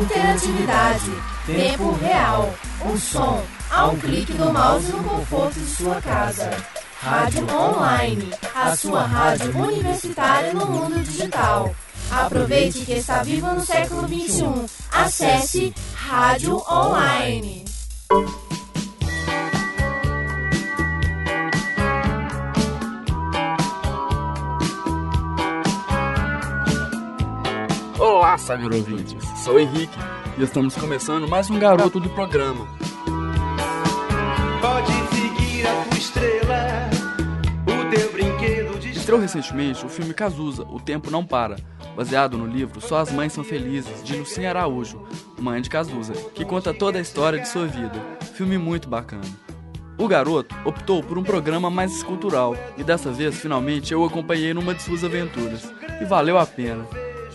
interatividade, tempo real, o som a um clique do mouse no conforto de sua casa. Rádio Online, a sua rádio universitária no mundo digital. Aproveite que está viva no século XXI. Acesse Rádio Online. Olá, cyber ouvintes. Sou o Henrique e estamos começando mais um garoto do programa. Pode seguir a tua estrela, o teu brinquedo de Estreou recentemente o filme Cazuza, O Tempo Não Para, baseado no livro Só as Mães São Felizes, de Lucinha Araújo, mãe de Cazuza, que conta toda a história de sua vida. Filme muito bacana. O garoto optou por um programa mais escultural e dessa vez, finalmente, eu o acompanhei numa de suas aventuras. E valeu a pena.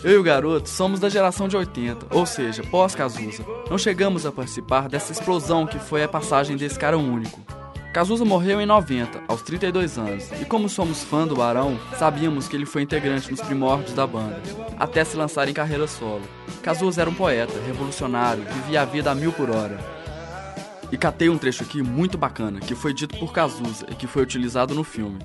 Eu e o garoto somos da geração de 80, ou seja, pós-Cazuza. Não chegamos a participar dessa explosão que foi a passagem desse cara único. Cazuza morreu em 90, aos 32 anos, e como somos fã do Barão, sabíamos que ele foi integrante nos primórdios da banda, até se lançar em carreira solo. Cazuza era um poeta, revolucionário, vivia a vida a mil por hora. E catei um trecho aqui muito bacana, que foi dito por Cazuza e que foi utilizado no filme.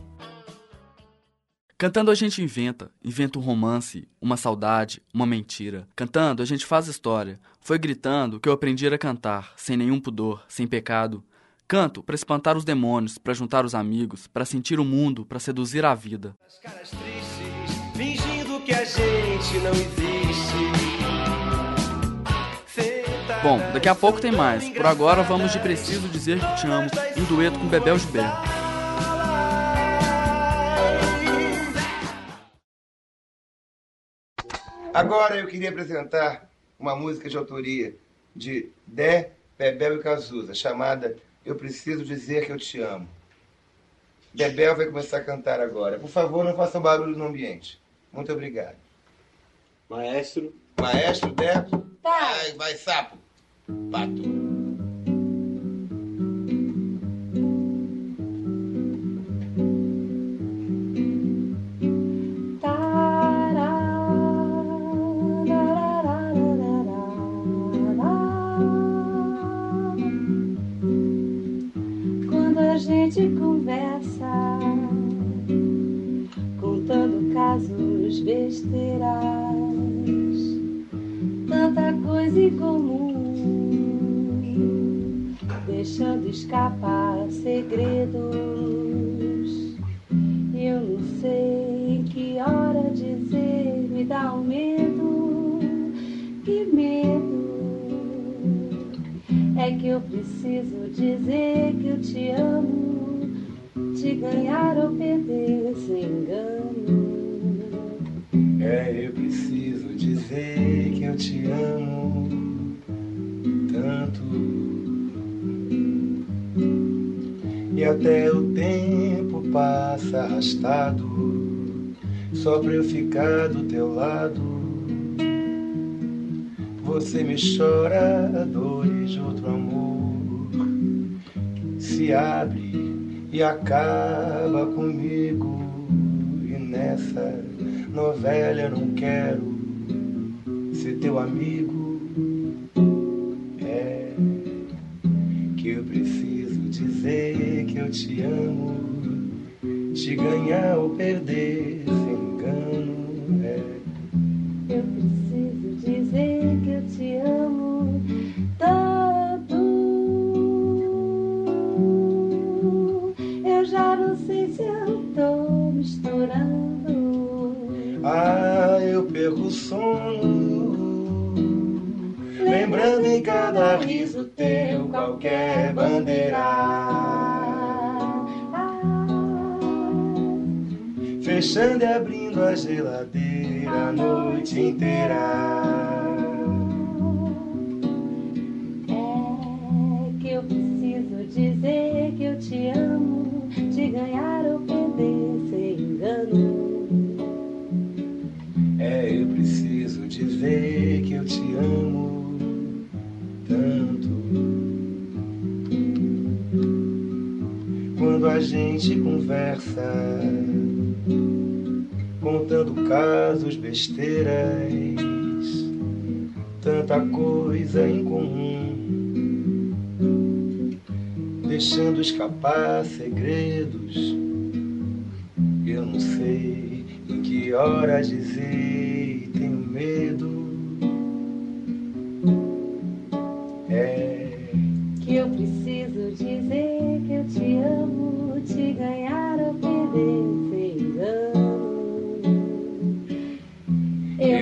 Cantando a gente inventa, inventa um romance, uma saudade, uma mentira. Cantando a gente faz história. Foi gritando que eu aprendi a cantar, sem nenhum pudor, sem pecado. Canto para espantar os demônios, para juntar os amigos, para sentir o mundo, para seduzir a vida. As caras tristes, fingindo que a gente não existe. Bom, daqui a pouco tem mais. Por agora vamos de Preciso Dizer Que Te Amo, em dueto com Bebel Gilberto. Agora eu queria apresentar uma música de autoria de Dé, Bebel e Cazuza, chamada Eu Preciso Dizer Que Eu Te Amo. Bebel vai começar a cantar agora. Por favor, não façam barulho no ambiente. Muito obrigado. Maestro, Maestro Dé. Vai, vai, sapo. Pato. Gente conversa, contando casos, besteiras, tanta coisa em comum, deixando escapar segredos. Eu não sei que hora dizer, me dá um medo, que medo. É que eu preciso dizer que eu te amo, te ganhar ou perder sem engano. É, eu preciso dizer que eu te amo tanto. E até o tempo passa arrastado, só pra eu ficar do teu lado. Você me chora dores de outro amor, se abre e acaba comigo. E nessa novela eu não quero ser teu amigo. É que eu preciso dizer que eu te amo, te ganhar ou perder em cada riso teu qualquer bandeira. Fechando e abrindo a geladeira a noite inteira. É que eu preciso dizer que eu te amo, te ganhar ou conversa, contando casos, besteiras, tanta coisa em comum, deixando escapar segredos. Eu não sei em que hora dizer, tenho medo.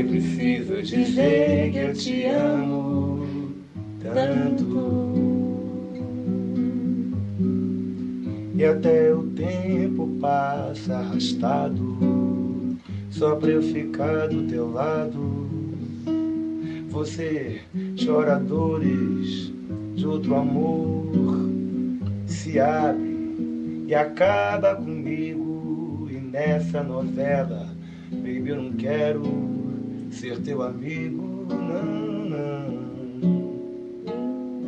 Preciso dizer que eu te amo tanto. E até o tempo passa arrastado, só pra eu ficar do teu lado. Você chora dores de outro amor, se abre e acaba comigo. E nessa novela, baby, eu não quero ser teu amigo, não, não.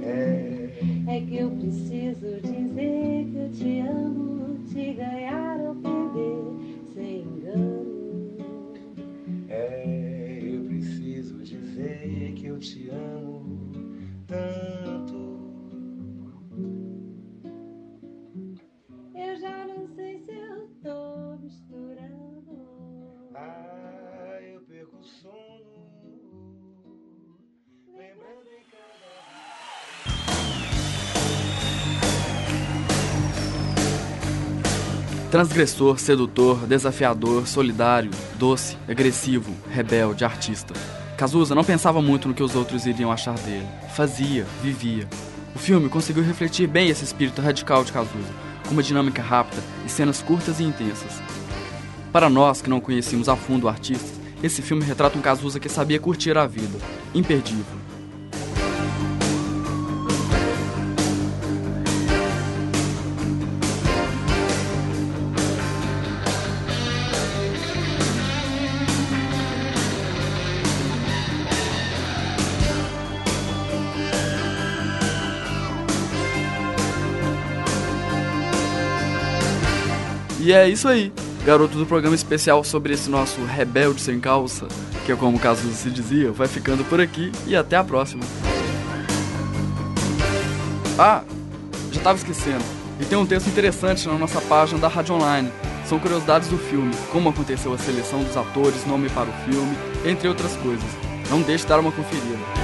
É. É que eu preciso Transgressor, sedutor, desafiador, solidário, doce, agressivo, rebelde, artista. Cazuza não pensava muito no que os outros iriam achar dele. Fazia, vivia. O filme conseguiu refletir bem esse espírito radical de Cazuza, com uma dinâmica rápida e cenas curtas e intensas. Para nós que não conhecíamos a fundo o artista, esse filme retrata um Cazuza que sabia curtir a vida. Imperdível. E é isso aí, garoto do programa especial sobre esse nosso rebelde sem calça, que é como o Cazuza se dizia, vai ficando por aqui e até a próxima. Ah, já tava esquecendo. E tem um texto interessante na nossa página da Rádio Online. São curiosidades do filme, como aconteceu a seleção dos atores, nome para o filme, entre outras coisas. Não deixe de dar uma conferida.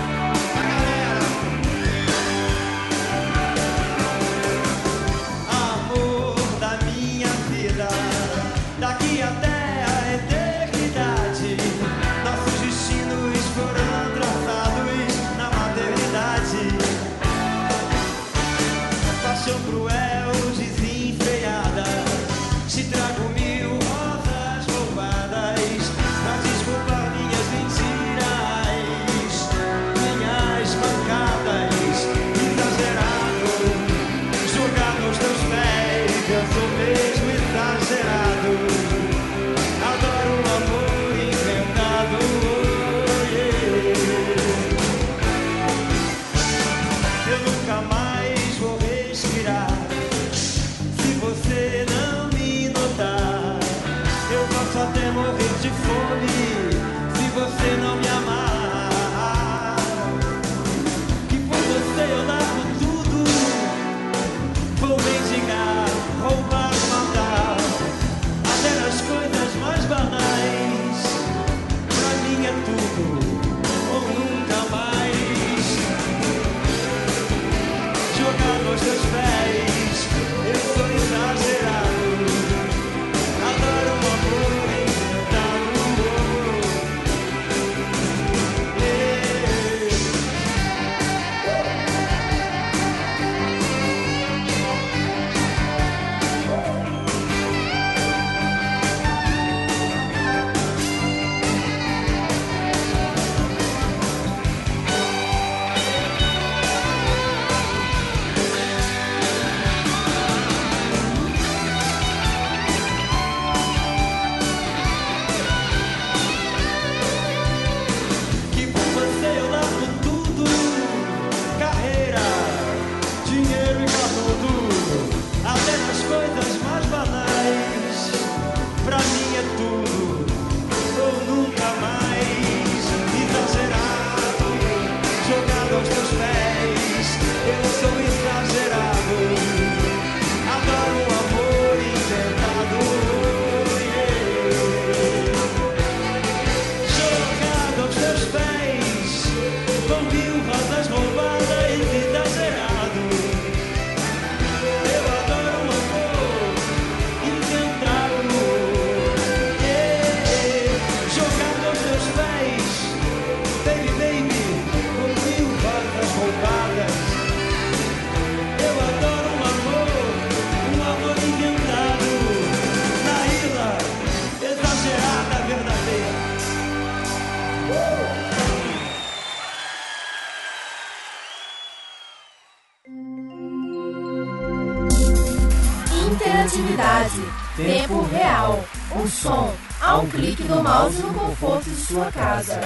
Proximidade, tempo real, o som, a um clique do mouse no conforto de sua casa.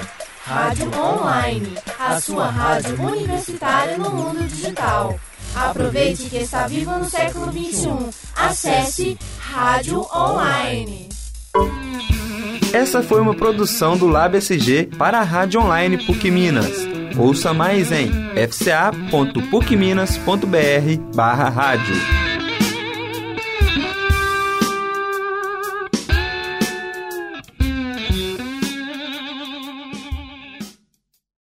Rádio Online, a sua rádio universitária no mundo digital. Aproveite que está vivo no século XXI. Acesse Rádio Online. Essa foi uma produção do Lab SG para a Rádio Online PUC Minas. Ouça mais em fca.pucminas.br barra rádio.